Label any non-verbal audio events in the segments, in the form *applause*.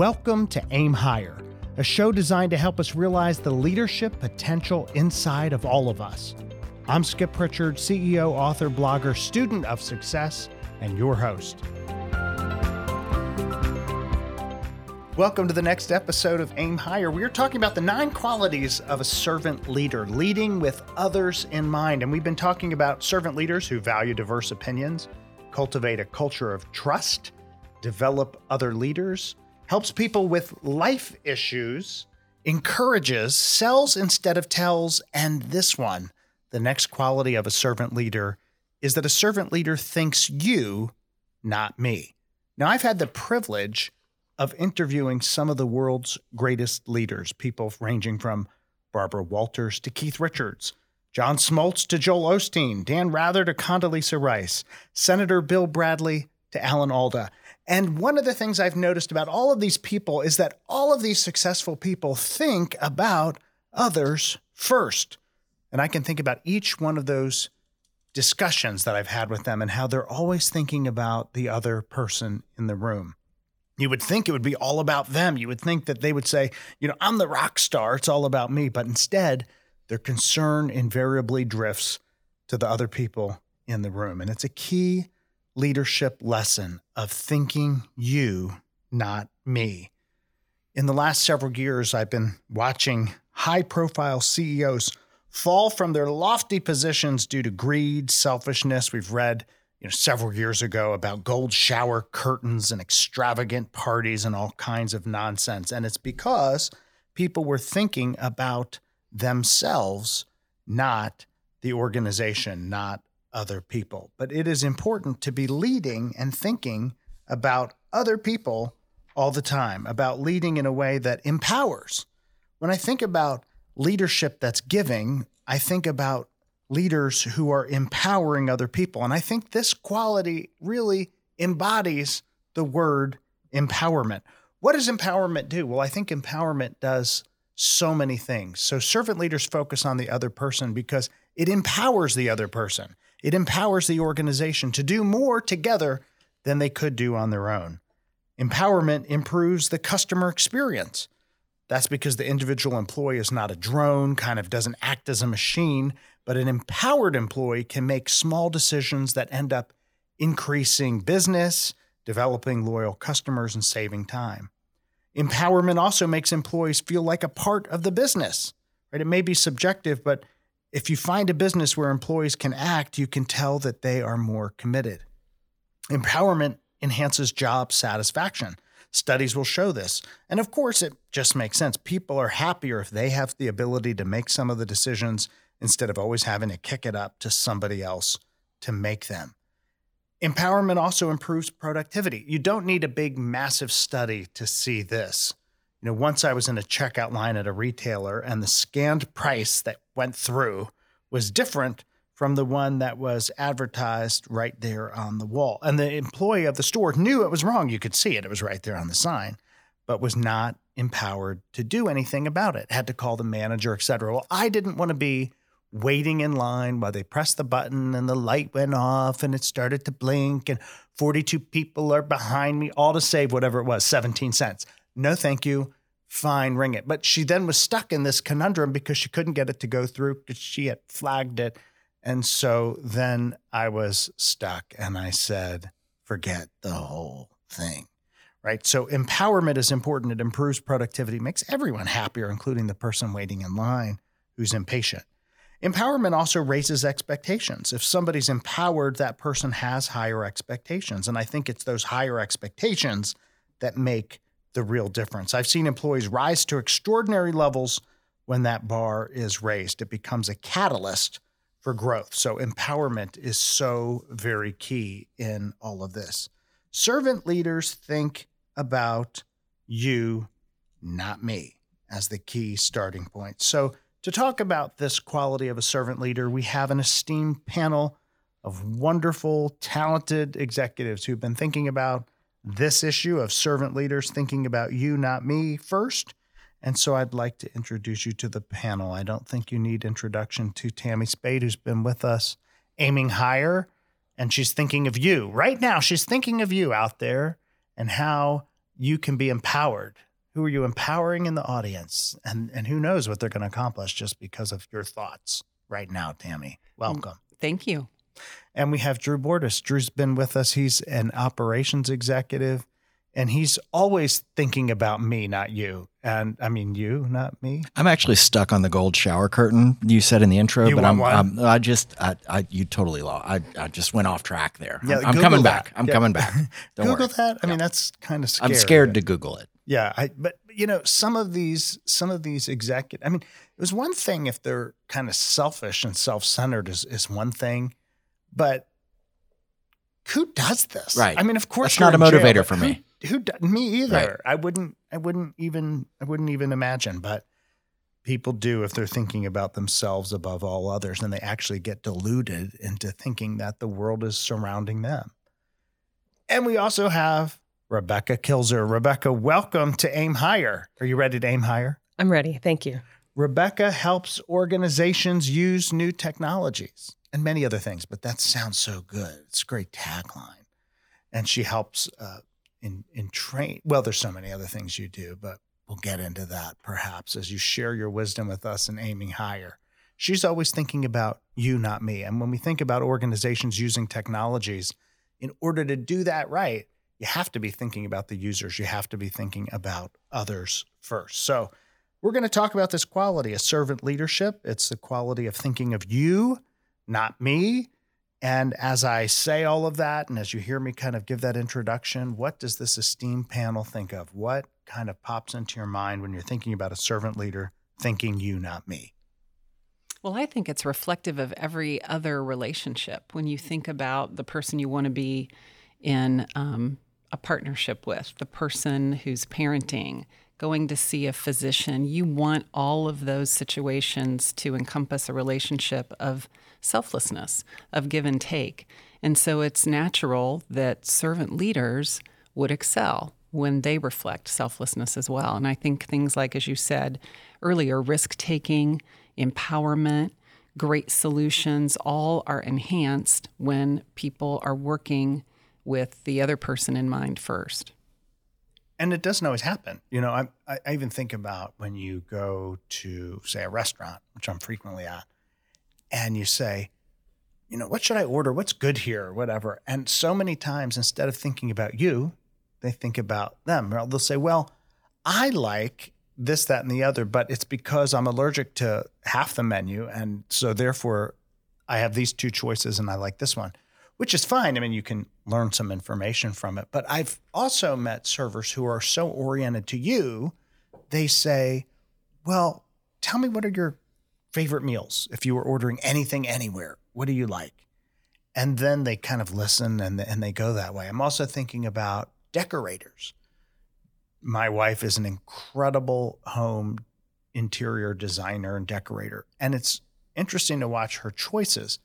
Welcome to Aim Higher, a show designed to help us realize the leadership potential inside of all of us. I'm Skip Prichard, CEO, author, blogger, student of success, and your host. Welcome to the next episode of Aim Higher. We are talking about the nine qualities of a servant leader, leading with others in mind. And we've been talking about servant leaders who value diverse opinions, cultivate a culture of trust, develop other leaders, helps people with life issues, encourages, sells instead of tells, and this one, the next quality of a servant leader, is that a servant leader thinks you, not me. Now, I've had the privilege of interviewing some of the world's greatest leaders, people ranging from Barbara Walters to Keith Richards, John Smoltz to Joel Osteen, Dan Rather to Condoleezza Rice, Senator Bill Bradley to Alan Alda. And one of the things I've noticed about all of these people is that all of these successful people think about others first. And I can think about each one of those discussions that I've had with them and how they're always thinking about the other person in the room. You would think it would be all about them. You would think that they would say, you know, I'm the rock star, it's all about me. But instead, their concern invariably drifts to the other people in the room. And it's a key leadership lesson of thinking you, not me. In the last several years, I've been watching high profile CEOs fall from their lofty positions due to greed, selfishness. We've read you know, several years ago about gold shower curtains and extravagant parties and all kinds of nonsense. And it's because people were thinking about themselves, not the organization, not other people. But it is important to be leading and thinking about other people all the time, about leading in a way that empowers. When I think about leadership that's giving, I think about leaders who are empowering other people. And I think this quality really embodies the word empowerment. What does empowerment do? Well, I think empowerment does so many things. So servant leaders focus on the other person because it empowers the other person. It empowers the organization to do more together than they could do on their own. Empowerment improves the customer experience. That's because the individual employee is not a drone, kind of doesn't act as a machine, but an empowered employee can make small decisions that end up increasing business, developing loyal customers, and saving time. Empowerment also makes employees feel like a part of the business. Right? It may be subjective, but if you find a business where employees can act, you can tell that they are more committed. Empowerment enhances job satisfaction. Studies will show this. And of course, it just makes sense. People are happier if they have the ability to make some of the decisions instead of always having to kick it up to somebody else to make them. Empowerment also improves productivity. You don't need a big, massive study to see this. You know, once I was in a checkout line at a retailer and the scanned price that went through was different from the one that was advertised right there on the wall. And the employee of the store knew it was wrong. You could see it, it was right there on the sign, but was not empowered to do anything about it. Had to call the manager, et cetera. Well, I didn't want to be waiting in line while they pressed the button and the light went off and it started to blink and 42 people are behind me, all to save whatever it was, 17 cents no thank you, fine, ring it. But she then was stuck in this conundrum because she couldn't get it to go through because she had flagged it. And so then I was stuck and I said, forget the whole thing. Right. So empowerment is important. It improves productivity, makes everyone happier, including the person waiting in line who's impatient. Empowerment also raises expectations. If somebody's empowered, that person has higher expectations. And I think it's those higher expectations that make the real difference. I've seen employees rise to extraordinary levels when that bar is raised. It becomes a catalyst for growth. So, empowerment is so very key in all of this. Servant leaders think about you, not me, as the key starting point. So, to talk about this quality of a servant leader, we have an esteemed panel of wonderful, talented executives who've been thinking about this issue of servant leaders thinking about you, not me, first. And so I'd like to introduce you to the panel. I don't think you need introduction to Tammy Spade, who's been with us aiming higher. And she's thinking of you right now. She's thinking of you out there and how you can be empowered. Who are you empowering in the audience? And and who knows what they're going to accomplish just because of your thoughts right now, Tammy. Mm, Welcome. Thank you. And we have Drew Bordas. Drew's been with us. He's an operations executive and he's always thinking about me, not you. And I mean you, not me. I'm actually stuck on the gold shower curtain you said in the intro, You but I'm. I'm I just I, I you totally lost. I I just went off track there. Yeah, I'm, I'm coming that. back. I'm Yeah. coming back. *laughs* Don't Google worry. that. I mean, that's kind of scary. I'm scared to Google it. Yeah, I, but you know, some of these, some of these executive. I mean, it was one thing if they're kind of selfish and self-centered is is one thing, but who does this? Right. I mean, of course, That's not you're a in jail, motivator for me. Who, do- me either? Right. I wouldn't. I wouldn't even. I wouldn't even imagine. But people do if they're thinking about themselves above all others, and they actually get deluded into thinking that the world is surrounding them. And we also have Rebecca Kilzer. Rebecca, welcome to Aim Higher. Are you ready to aim higher? I'm ready. Thank you. Rebecca helps organizations use new technologies and many other things, but that sounds so good. It's a great tagline. And she helps uh, in in train. Well, there's so many other things you do, but we'll get into that perhaps as you share your wisdom with us in aiming higher. She's always thinking about you, not me. And when we think about organizations using technologies, in order to do that right, you have to be thinking about the users. You have to be thinking about others first. So we're going to talk about this quality of servant leadership. It's the quality of thinking of you, not me. And as I say all of that, and as you hear me kind of give that introduction, what does this esteemed panel think of? What kind of pops into your mind when you're thinking about a servant leader thinking you, not me? Well, I think it's reflective of every other relationship. When you think about the person you want to be in um, a partnership with, the person who's parenting, going to see a physician, you want all of those situations to encompass a relationship of selflessness, of give and take. And so it's natural that servant leaders would excel when they reflect selflessness as well. And I think things like, as you said earlier, risk taking, empowerment, great solutions all are enhanced when people are working with the other person in mind first. And it doesn't always happen. You know, I, I even think about when you go to, say, a restaurant, which I'm frequently at, and you say, you know, what should I order? What's good here? Or whatever. And so many times, instead of thinking about you, they think about them. They'll say, well, I like this, that, and the other, but it's because I'm allergic to half the menu. And so therefore, I have these two choices and I like this one, which is fine. I mean, you can learn some information from it. But I've also met servers who are so oriented to you, they say, well, tell me what are your favorite meals if you were ordering anything anywhere? What do you like? And then they kind of listen and, and they go that way. I'm also thinking about decorators. My wife is an incredible home interior designer and decorator. And it's interesting to watch her choices.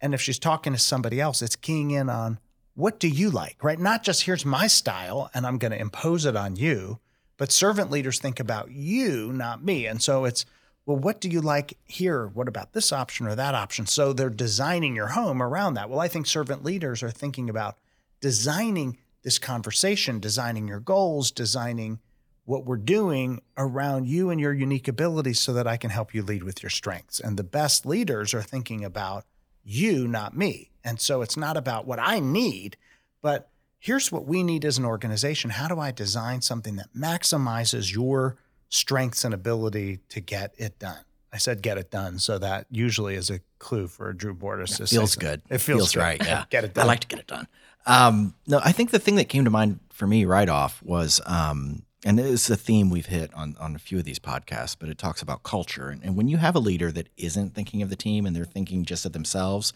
And if she's talking to somebody else, it's keying in on what do you like, right? Not just here's my style and I'm going to impose it on you, but servant leaders think about you, not me. And so it's, well, what do you like here? What about this option or that option? So they're designing your home around that. Well, I think servant leaders are thinking about designing this conversation, designing your goals, designing what we're doing around you and your unique abilities so that I can help you lead with your strengths. And the best leaders are thinking about you, not me. And so it's not about what I need, but here's what we need as an organization. How do I design something that maximizes your strengths and ability to get it done? I said get it done, so that usually is a clue for a Drew Bordas. to feels good. It feels, good. right. Yeah, *laughs* get it done. I like to get it done. Um, no, I think the thing that came to mind for me right off was, um, and it's a theme we've hit on on a few of these podcasts, but it talks about culture. And, and when you have a leader that isn't thinking of the team and they're thinking just of themselves,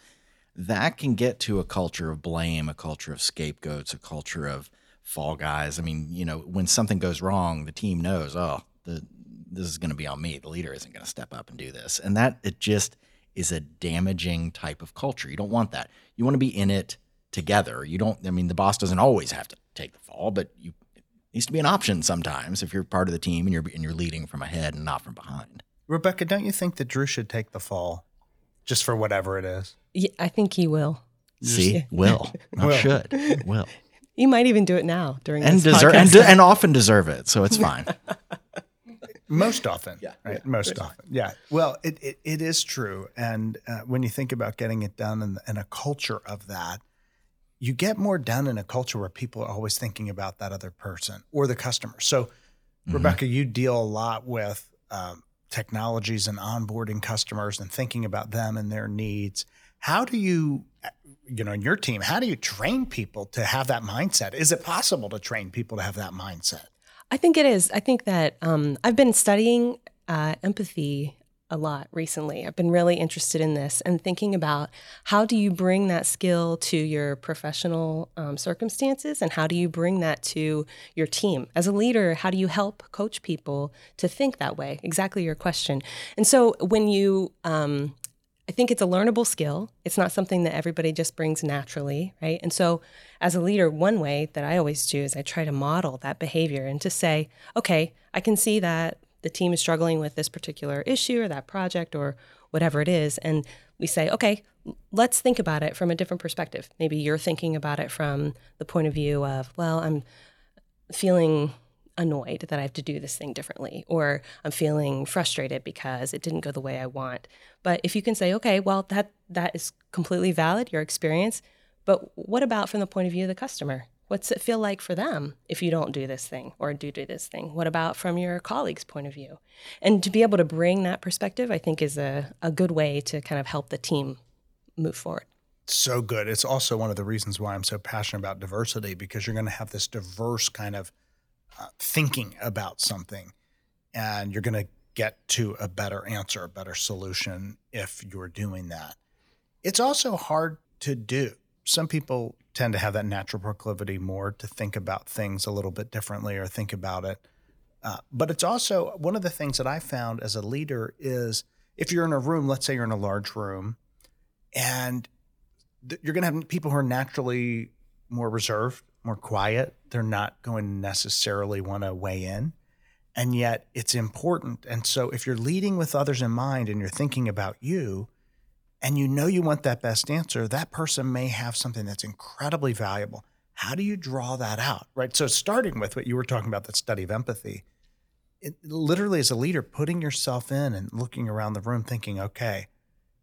that can get to a culture of blame, a culture of scapegoats, a culture of fall guys. I mean, you know, when something goes wrong, the team knows, oh, the this is going to be on me. The leader isn't going to step up and do this, and that it just is a damaging type of culture. You don't want that. You want to be in it together. You don't. I mean, the boss doesn't always have to take the fall, but you needs to be an option sometimes if you're part of the team and you're and you're leading from ahead and not from behind. Rebecca, don't you think that Drew should take the fall just for whatever it is? Yeah, I think he will. See, *laughs* will not Will. should will. *laughs* You might even do it now during and this deserve podcast. and, de- *laughs* and often deserve it, so it's fine. Most often. Yeah, Right. yeah, Most often. Yeah. Well, it, it, it is true. And uh, when you think about getting it done in, in a culture of that, you get more done in a culture where people are always thinking about that other person or the customer. So, Rebecca, you deal a lot with um, technologies and onboarding customers and thinking about them and their needs. How do you, you know, in your team, how do you train people to have that mindset? Is it possible to train people to have that mindset? I think it is. I think that um, I've been studying uh, empathy a lot recently. I've been really interested in this and thinking about how do you bring that skill to your professional um, circumstances and how do you bring that to your team? As a leader, how do you help coach people to think that way? Exactly your question. And so when you, um, I think it's a learnable skill. It's not something that everybody just brings naturally, right? And so, as a leader, one way that I always do is I try to model that behavior and to say, okay, I can see that the team is struggling with this particular issue or that project or whatever it is. And we say, okay, let's think about it from a different perspective. Maybe you're thinking about it from the point of view of, well, I'm feeling annoyed that I have to do this thing differently, or I'm feeling frustrated because it didn't go the way I want. But if you can say, okay, well, that that is completely valid, your experience. But what about from the point of view of the customer? What's it feel like for them if you don't do this thing or do do this thing? What about from your colleague's point of view? And to be able to bring that perspective, I think is a, a good way to kind of help the team move forward. so good. It's also one of the reasons why I'm so passionate about diversity because you're going to have this diverse kind of uh, thinking about something and you're going to get to a better answer, a better solution if you're doing that. It's also hard to do. Some people tend to have that natural proclivity more to think about things a little bit differently or think about it. Uh, but it's also one of the things that I found as a leader is if you're in a room, let's say you're in a large room, and th- you're going to have people who are naturally more reserved, more quiet. They're not going to necessarily want to weigh in. And yet it's important. And so if you're leading with others in mind and you're thinking about you and you know you want that best answer, that person may have something that's incredibly valuable. How do you draw that out? Right. So starting with what you were talking about, that study of empathy, it literally as a leader, putting yourself in and looking around the room thinking, okay,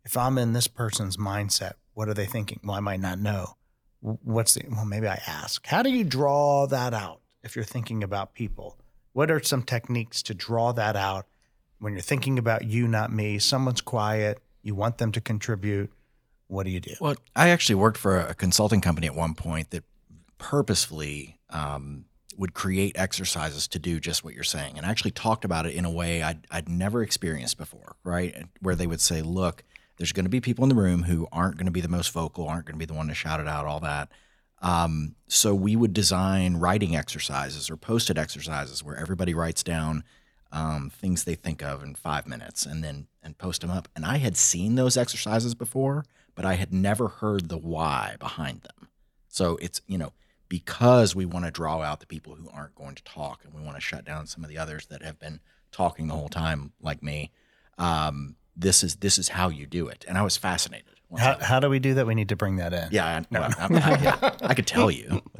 if I'm in this person's mindset, what are they thinking? Well, I might not know. What's the, well, maybe I ask. How do you draw that out if you're thinking about people? What are some techniques to draw that out when you're thinking about you, not me? Someone's quiet, you want them to contribute. What do you do? Well, I actually worked for a consulting company at one point that purposefully um, would create exercises to do just what you're saying, and I actually talked about it in a way I'd, I'd never experienced before, right? Where they would say, "Look, there's going to be people in the room who aren't going to be the most vocal, aren't going to be the one to shout it out, all that." Um, so we would design writing exercises or post-it exercises where everybody writes down um, things they think of in five minutes and then and post them up. And I had seen those exercises before, but I had never heard the why behind them. So it's you know because we want to draw out the people who aren't going to talk and we want to shut down some of the others that have been talking the whole time, like me. Um, this is this is how you do it, and I was fascinated. How, how do we do that? We need to bring that in. yeah, I, well, I, I, yeah, I could tell you. *laughs*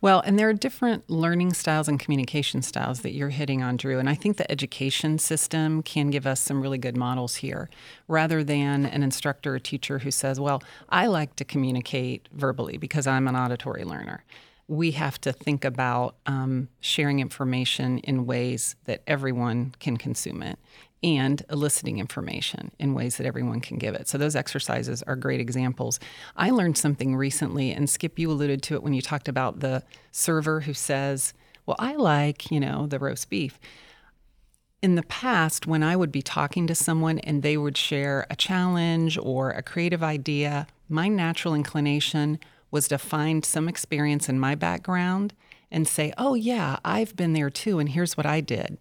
Well, and there are different learning styles and communication styles that you're hitting on, Drew. And I think the education system can give us some really good models here rather than an instructor or teacher who says, Well, I like to communicate verbally because I'm an auditory learner. We have to think about um, sharing information in ways that everyone can consume it and eliciting information in ways that everyone can give it. So those exercises are great examples. I learned something recently, and Skip, you alluded to it when you talked about the server who says, "Well, I like you know the roast beef." In the past, when I would be talking to someone and they would share a challenge or a creative idea, my natural inclination was to find some experience in my background and say, oh, yeah, I've been there too, and here's what I did.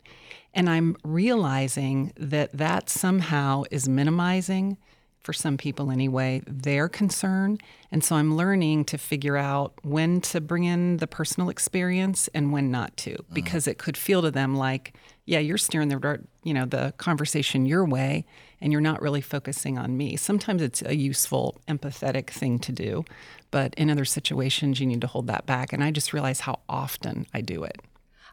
And I'm realizing that that somehow is minimizing, for some people anyway, their concern. And so I'm learning to figure out when to bring in the personal experience and when not to, uh-huh. because it could feel to them like yeah, you're steering the you know the conversation your way, and you're not really focusing on me. Sometimes it's a useful, empathetic thing to do, but in other situations, you need to hold that back. And I just realize how often I do it.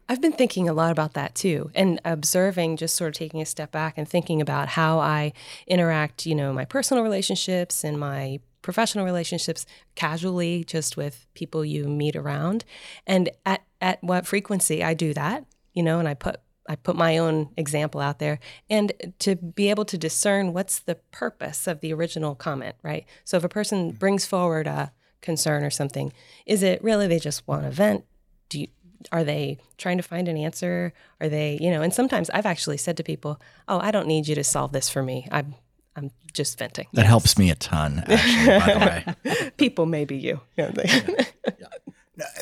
I've been thinking a lot about that too, and observing, just sort of taking a step back and thinking about how I interact, you know, my personal relationships and my professional relationships casually, just with people you meet around, and at at what frequency I do that, you know, and I put I put my own example out there and to be able to discern what's the purpose of the original comment, right? So if a person brings forward a concern or something, is it really they just want to vent? Do you, are they trying to find an answer? Are they, you know, and sometimes I've actually said to people, "Oh, I don't need you to solve this for me. I'm I'm just venting." That yes. helps me a ton, actually, by the *laughs* way. people maybe you. *laughs* yeah.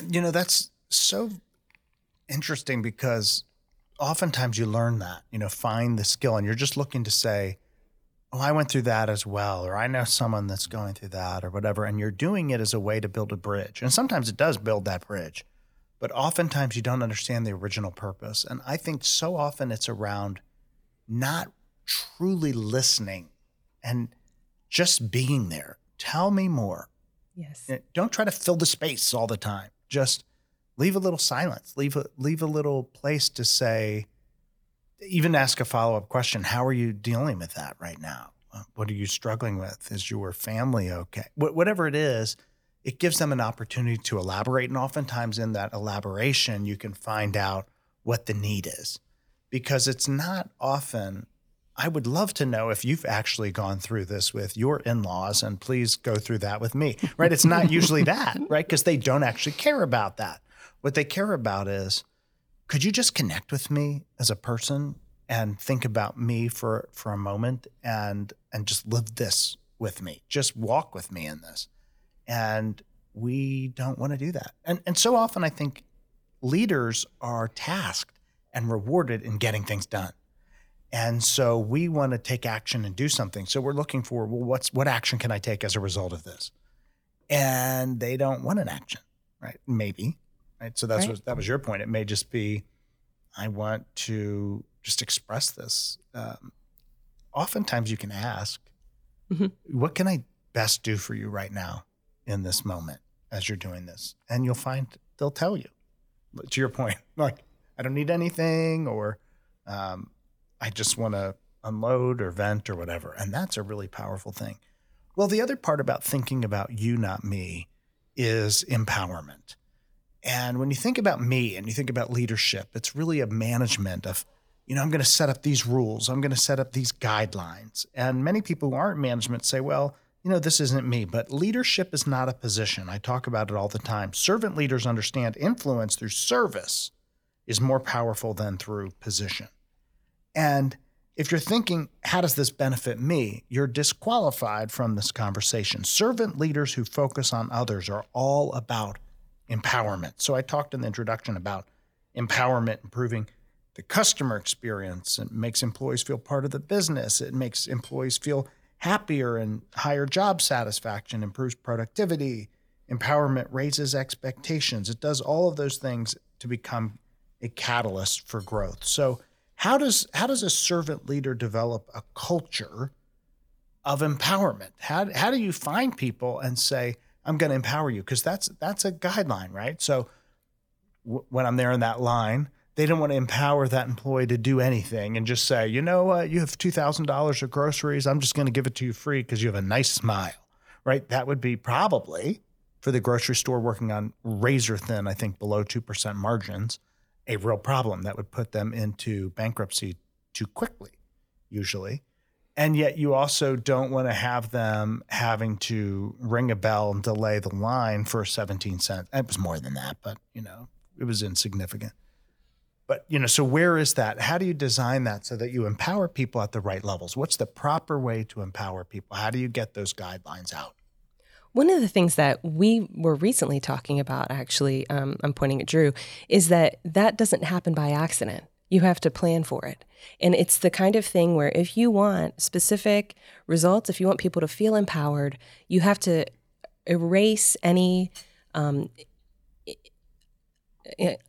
You know, that's so interesting because oftentimes you learn that, you know, find the skill and you're just looking to say, oh, I went through that as well, or I know someone that's going through that, or whatever. And you're doing it as a way to build a bridge. And sometimes it does build that bridge, but oftentimes you don't understand the original purpose. And I think so often it's around not truly listening and just being there. Tell me more. Yes. Eh, don't try to fill the space all the time. Just leave a little silence, leave a leave a little place to say, even ask a follow up question. How are you dealing with that right now? Uh, what are you struggling with? Is your family okay? whatever it is, it gives them an opportunity to elaborate. And oftentimes, in that elaboration, you can find out what the need is. Because it's not often, I would love to know if you've actually gone through this with your in laws, and please go through that with me, right? It's not usually that, right? Because they don't actually care about that. What they care about is could you just connect with me as a person and think about me for for a moment and and just live this with me. Just walk with me in this. And we don't want to do that. And and so often I think leaders are tasked and rewarded in getting things done. And so we want to take action and do something. So we're looking for, well, what's what action can I take as a result of this? And they don't want an action, right? Maybe right? So that's right. what that was your point. It may just be, I want to just express this. Um, oftentimes, you can ask, mm-hmm. "What can I best do for you right now in this moment as you're doing this?" And you'll find they'll tell you. But to your point, *laughs* like I don't need anything, or um, I just want to unload or vent or whatever, and that's a really powerful thing. Well, the other part about thinking about you, not me, is empowerment. And when you think about me and you think about leadership, it's really a management of, you know, I'm going to set up these rules, I'm going to set up these guidelines. And many people who aren't management say, well, you know, this isn't me, but leadership is not a position. I talk about it all the time. Servant leaders understand influence through service is more powerful than through position. And if you're thinking, how does this benefit me? You're disqualified from this conversation. Servant leaders who focus on others are all about empowerment. So I talked in the introduction about empowerment, improving the customer experience. It makes employees feel part of the business. It makes employees feel happier and higher job satisfaction, improves productivity. Empowerment raises expectations. It does all of those things to become a catalyst for growth. So how does how does a servant leader develop a culture of empowerment? How, how do you find people and say, I'm going to empower you because that's that's a guideline, right? So w- when I'm there in that line, they don't want to empower that employee to do anything and just say, you know what, you have two thousand dollars of groceries. I'm just going to give it to you free because you have a nice smile, right? That would be probably for the grocery store working on razor thin, I think below two percent margins, a real problem that would put them into bankruptcy too quickly, usually and yet you also don't want to have them having to ring a bell and delay the line for 17 cents. It was more than that, but you know, it was insignificant. But you know, so where is that? How do you design that so that you empower people at the right levels? What's the proper way to empower people? How do you get those guidelines out? One of the things that we were recently talking about, actually, um, I'm pointing at Drew, is that that doesn't happen by accident. You have to plan for it. And it's the kind of thing where if you want specific results, if you want people to feel empowered, you have to erase any um,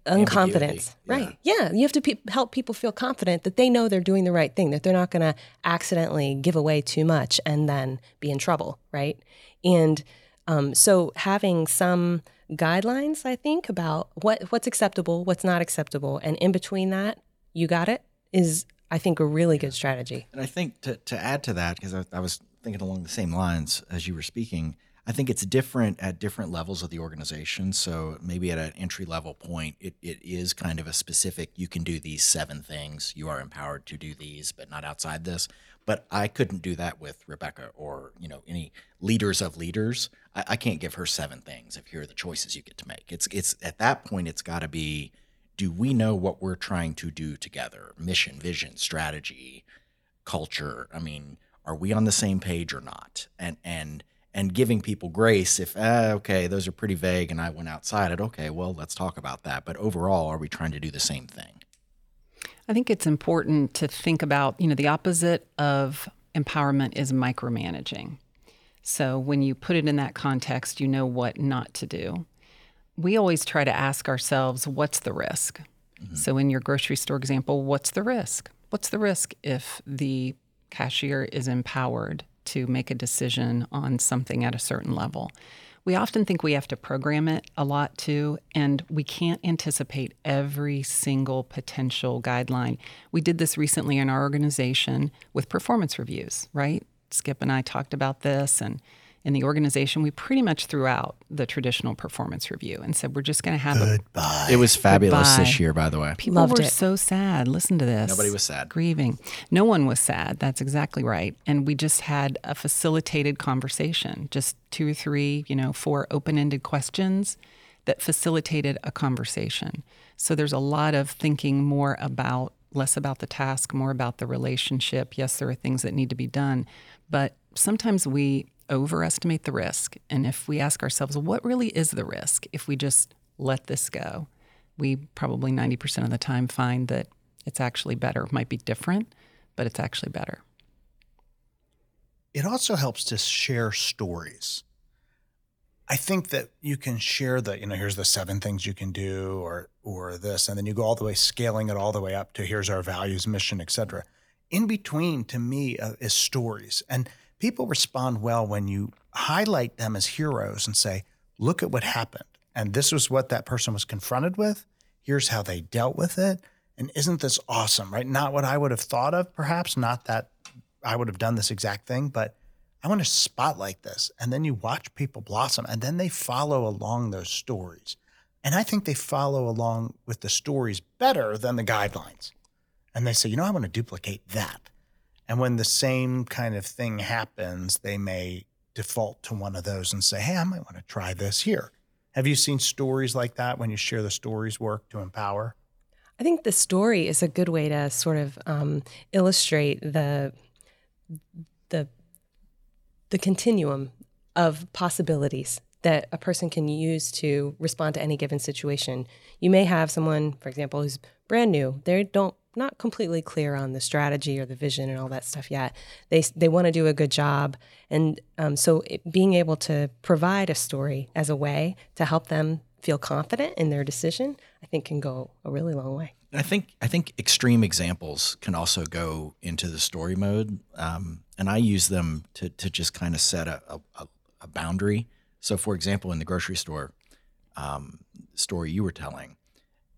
unconfidence. Right. Yeah. You have to pe- help people feel confident that they know they're doing the right thing, that they're not going to accidentally give away too much and then be in trouble. Right. And um, so having some guidelines, I think, about what what's acceptable, what's not acceptable, and in between that, you got it, is I think a really good strategy. And I think to to add to that, because I, I was thinking along the same lines as you were speaking. I think it's different at different levels of the organization. So maybe at an entry level point, it, it is kind of a specific, you can do these seven things. You are empowered to do these, but not outside this. But I couldn't do that with Rebecca or, you know, any leaders of leaders. I, I can't give her seven things if here are the choices you get to make. It's it's at that point it's gotta be, do we know what we're trying to do together? Mission, vision, strategy, culture. I mean, are we on the same page or not? And and and giving people grace if eh, okay those are pretty vague and i went outside it okay well let's talk about that but overall are we trying to do the same thing i think it's important to think about you know the opposite of empowerment is micromanaging so when you put it in that context you know what not to do we always try to ask ourselves what's the risk mm-hmm. so in your grocery store example what's the risk what's the risk if the cashier is empowered to make a decision on something at a certain level. We often think we have to program it a lot too, and we can't anticipate every single potential guideline. We did this recently in our organization with performance reviews, right? Skip and I talked about this, and in the organization, we pretty much threw out the traditional performance review and said we're just going to have Goodbye. A, it was fabulous Goodbye. this year, by the way. People Loved were it. so sad. Listen to this. Nobody was sad. Grieving. No one was sad. That's exactly right. And we just had a facilitated conversation, just two or three, you know, four open ended questions that facilitated a conversation. So there's a lot of thinking more about less about the task, more about the relationship. Yes, there are things that need to be done, but sometimes we overestimate the risk. And if we ask ourselves, what really is the risk if we just let this go? We probably 90% of the time find that it's actually better. It might be different, but it's actually better. It also helps to share stories. I think that you can share the, you know, here's the seven things you can do or or this, and then you go all the way scaling it all the way up to here's our values, mission, etc. In between, to me, uh, is stories. And people respond well when you highlight them as heroes and say, look at what happened. And this was what that person was confronted with. Here's how they dealt with it. And isn't this awesome, right? Not what I would have thought of, perhaps, not that I would have done this exact thing, but I want to spotlight this. And then you watch people blossom and then they follow along those stories. And I think they follow along with the stories better than the guidelines. And they say, you know, I want to duplicate that. And when the same kind of thing happens, they may default to one of those and say, hey, I might want to try this here. Have you seen stories like that when you share the stories work to empower? I think the story is a good way to sort of um, illustrate the the the continuum of possibilities that a person can use to respond to any given situation. You may have someone, for example, who's brand new. They don't not completely clear on the strategy or the vision and all that stuff yet. They they want to do a good job, and um, so it, being able to provide a story as a way to help them feel confident in their decision, I think, can go a really long way. I think I think extreme examples can also go into the story mode, um, and I use them to to just kind of set a, a, a boundary. So, for example, in the grocery store um, story you were telling,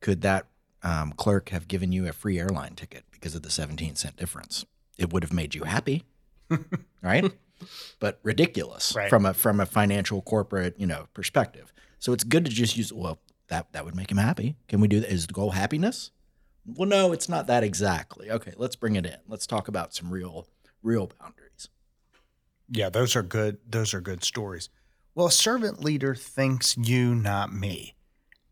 could that um, clerk have given you a free airline ticket because of the 17 cent difference. It would have made you happy, *laughs* right? But ridiculous Right. from a from a financial corporate you know perspective. So it's good to just use well that that would make him happy. Can we do that? Is the goal happiness? Well, no, it's not that exactly. Okay, let's bring it in. Let's talk about some real real boundaries. Yeah, those are good. Those are good stories. Well, a servant leader thinks you, not me.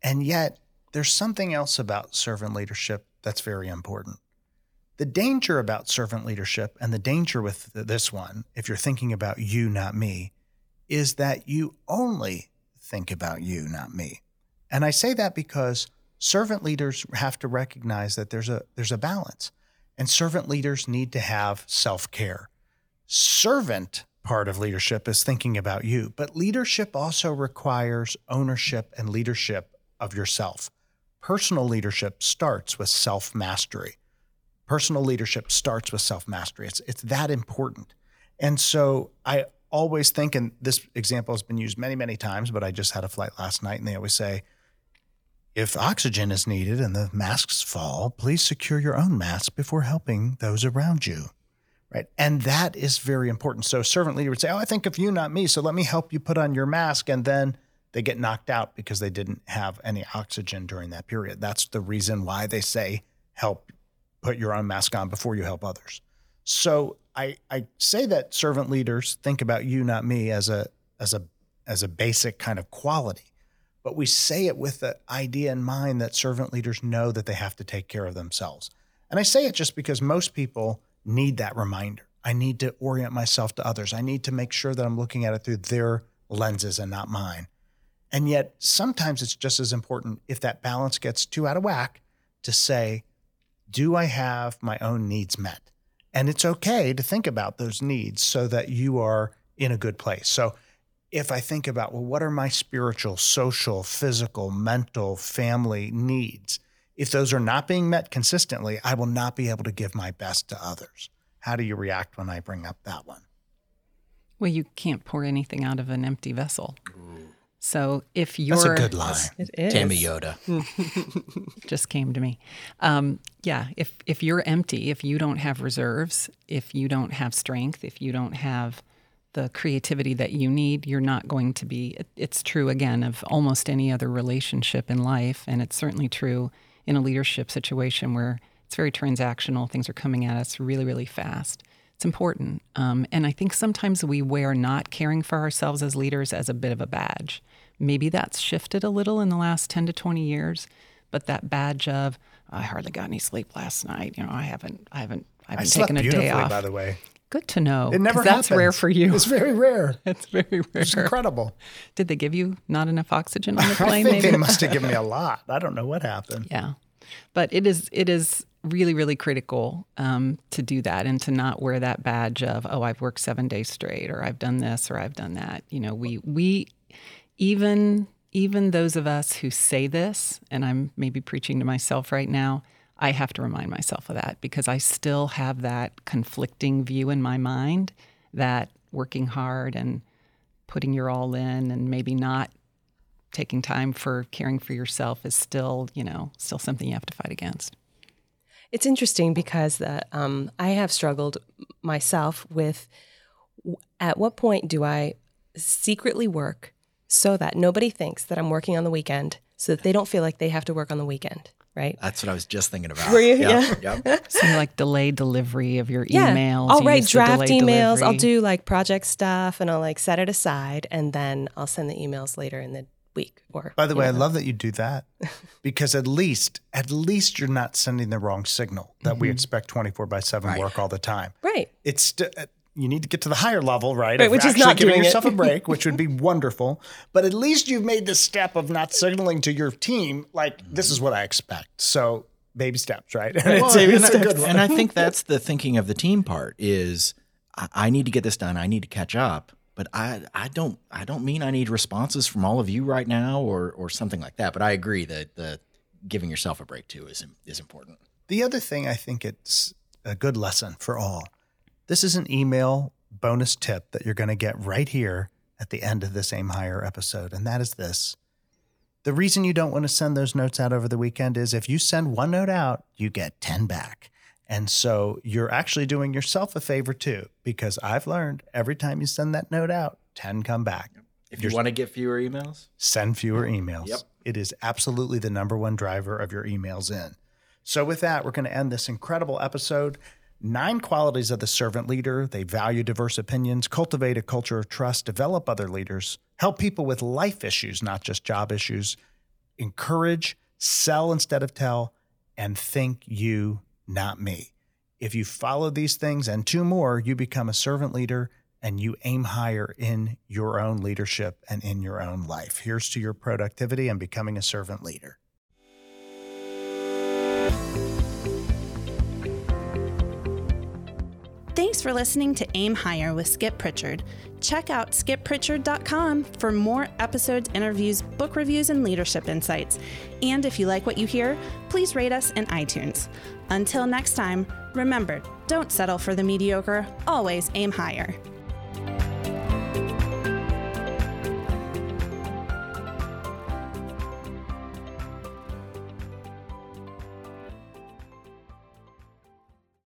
And yet, there's something else about servant leadership that's very important. The danger about servant leadership and the danger with this one, if you're thinking about you, not me, is that you only think about you, not me. And I say that because servant leaders have to recognize that there's a there's a balance. And servant leaders need to have self-care. Servant part of leadership is thinking about you, but leadership also requires ownership and leadership of yourself. Personal leadership starts with self mastery. Personal leadership starts with self mastery. It's, it's that important. And so I always think, and this example has been used many, many times, but I just had a flight last night and they always say, if oxygen is needed and the masks fall, please secure your own mask before helping those around you. Right. And that is very important. So, servant leader would say, Oh, I think of you, not me. So, let me help you put on your mask. And then they get knocked out because they didn't have any oxygen during that period. That's the reason why they say, Help put your own mask on before you help others. So, I, I say that servant leaders think about you, not me, as a, as a, as a basic kind of quality but we say it with the idea in mind that servant leaders know that they have to take care of themselves. And I say it just because most people need that reminder. I need to orient myself to others. I need to make sure that I'm looking at it through their lenses and not mine. And yet, sometimes it's just as important if that balance gets too out of whack to say, do I have my own needs met? And it's okay to think about those needs so that you are in a good place. So, if I think about, well, what are my spiritual, social, physical, mental, family needs? If those are not being met consistently, I will not be able to give my best to others. How do you react when I bring up that one? Well, you can't pour anything out of an empty vessel. So if you're That's a good line. It is. Tammy Yoda. *laughs* just came to me. Um, yeah, if if you're empty, if you don't have reserves, if you don't have strength, if you don't have the creativity that you need, you're not going to be. It, it's true again of almost any other relationship in life, and it's certainly true in a leadership situation where it's very transactional. Things are coming at us really, really fast. It's important, um, and I think sometimes we wear not caring for ourselves as leaders as a bit of a badge. Maybe that's shifted a little in the last ten to twenty years, but that badge of I hardly got any sleep last night. You know, I haven't, I haven't, I haven't I taken a day off. by the way. Good to know. It never That's happens. rare for you. It's very rare. *laughs* It's very rare. It's incredible. Did they give you not enough oxygen on the *laughs* plane? I think they must have given me a *laughs* lot. I don't know what happened. Yeah, but it is it is really really critical um, to do that and to not wear that badge of oh I've worked seven days straight or I've done this or I've done that. You know, we we even even those of us who say this, and I'm maybe preaching to myself right now. I have to remind myself of that because I still have that conflicting view in my mind that working hard and putting your all in and maybe not taking time for caring for yourself is still, you know, still something you have to fight against. It's interesting because the, um, I have struggled myself with w- at what point do I secretly work so that nobody thinks that I'm working on the weekend so that they don't feel like they have to work on the weekend, right? That's what I was just thinking about. Were you? Yep, Yeah. Yep. *laughs* So like delayed delivery of your Yeah. emails. I'll you write draft delayed emails. I'll do like project stuff and I'll like set it aside and then I'll send the emails later in the week or By the you way, I love that you do that *laughs* because at least, at least you're not sending the wrong signal that we expect 24 by 7 Right. work all the time. Right. It's st- uh, you need to get to the higher level, right? Right, of which is actually not giving doing it. yourself a break, which would be *laughs* wonderful. But at least you've made the step of not signaling to your team like this is what I expect. So baby steps, right? And it's, Well, it's and, a I, good one. and I think that's the thinking of the team part is I, I need to get this done. I need to catch up. But I, I don't I don't mean I need responses from all of you right now or or something like that. But I agree that the giving yourself a break too is is important. The other thing I think it's a good lesson for all. This is an email bonus tip that you're going to get right here at the end of this Aim Higher episode. And that is this. The reason you don't want to send those notes out over the weekend is if you send one note out, you get 10 back. And so you're actually doing yourself a favor too, because I've learned every time you send that note out, 10 come back. If you want to get fewer emails, Send fewer emails. Yep. It is absolutely the number one driver of your emails in. So, with that, we're going to end this incredible episode. Nine qualities of the servant leader. They value diverse opinions, cultivate a culture of trust, develop other leaders, help people with life issues, not just job issues, encourage, sell instead of tell, and think you, not me. If you follow these things and two more, you become a servant leader and you aim higher in your own leadership and in your own life. Here's to your productivity and becoming a servant leader. Thanks for listening to Aim Higher with Skip Prichard. Check out skipprichard.com for more episodes, interviews, book reviews, and leadership insights. And if you like what you hear, please rate us in iTunes. Until next time, remember don't settle for the mediocre, always aim higher.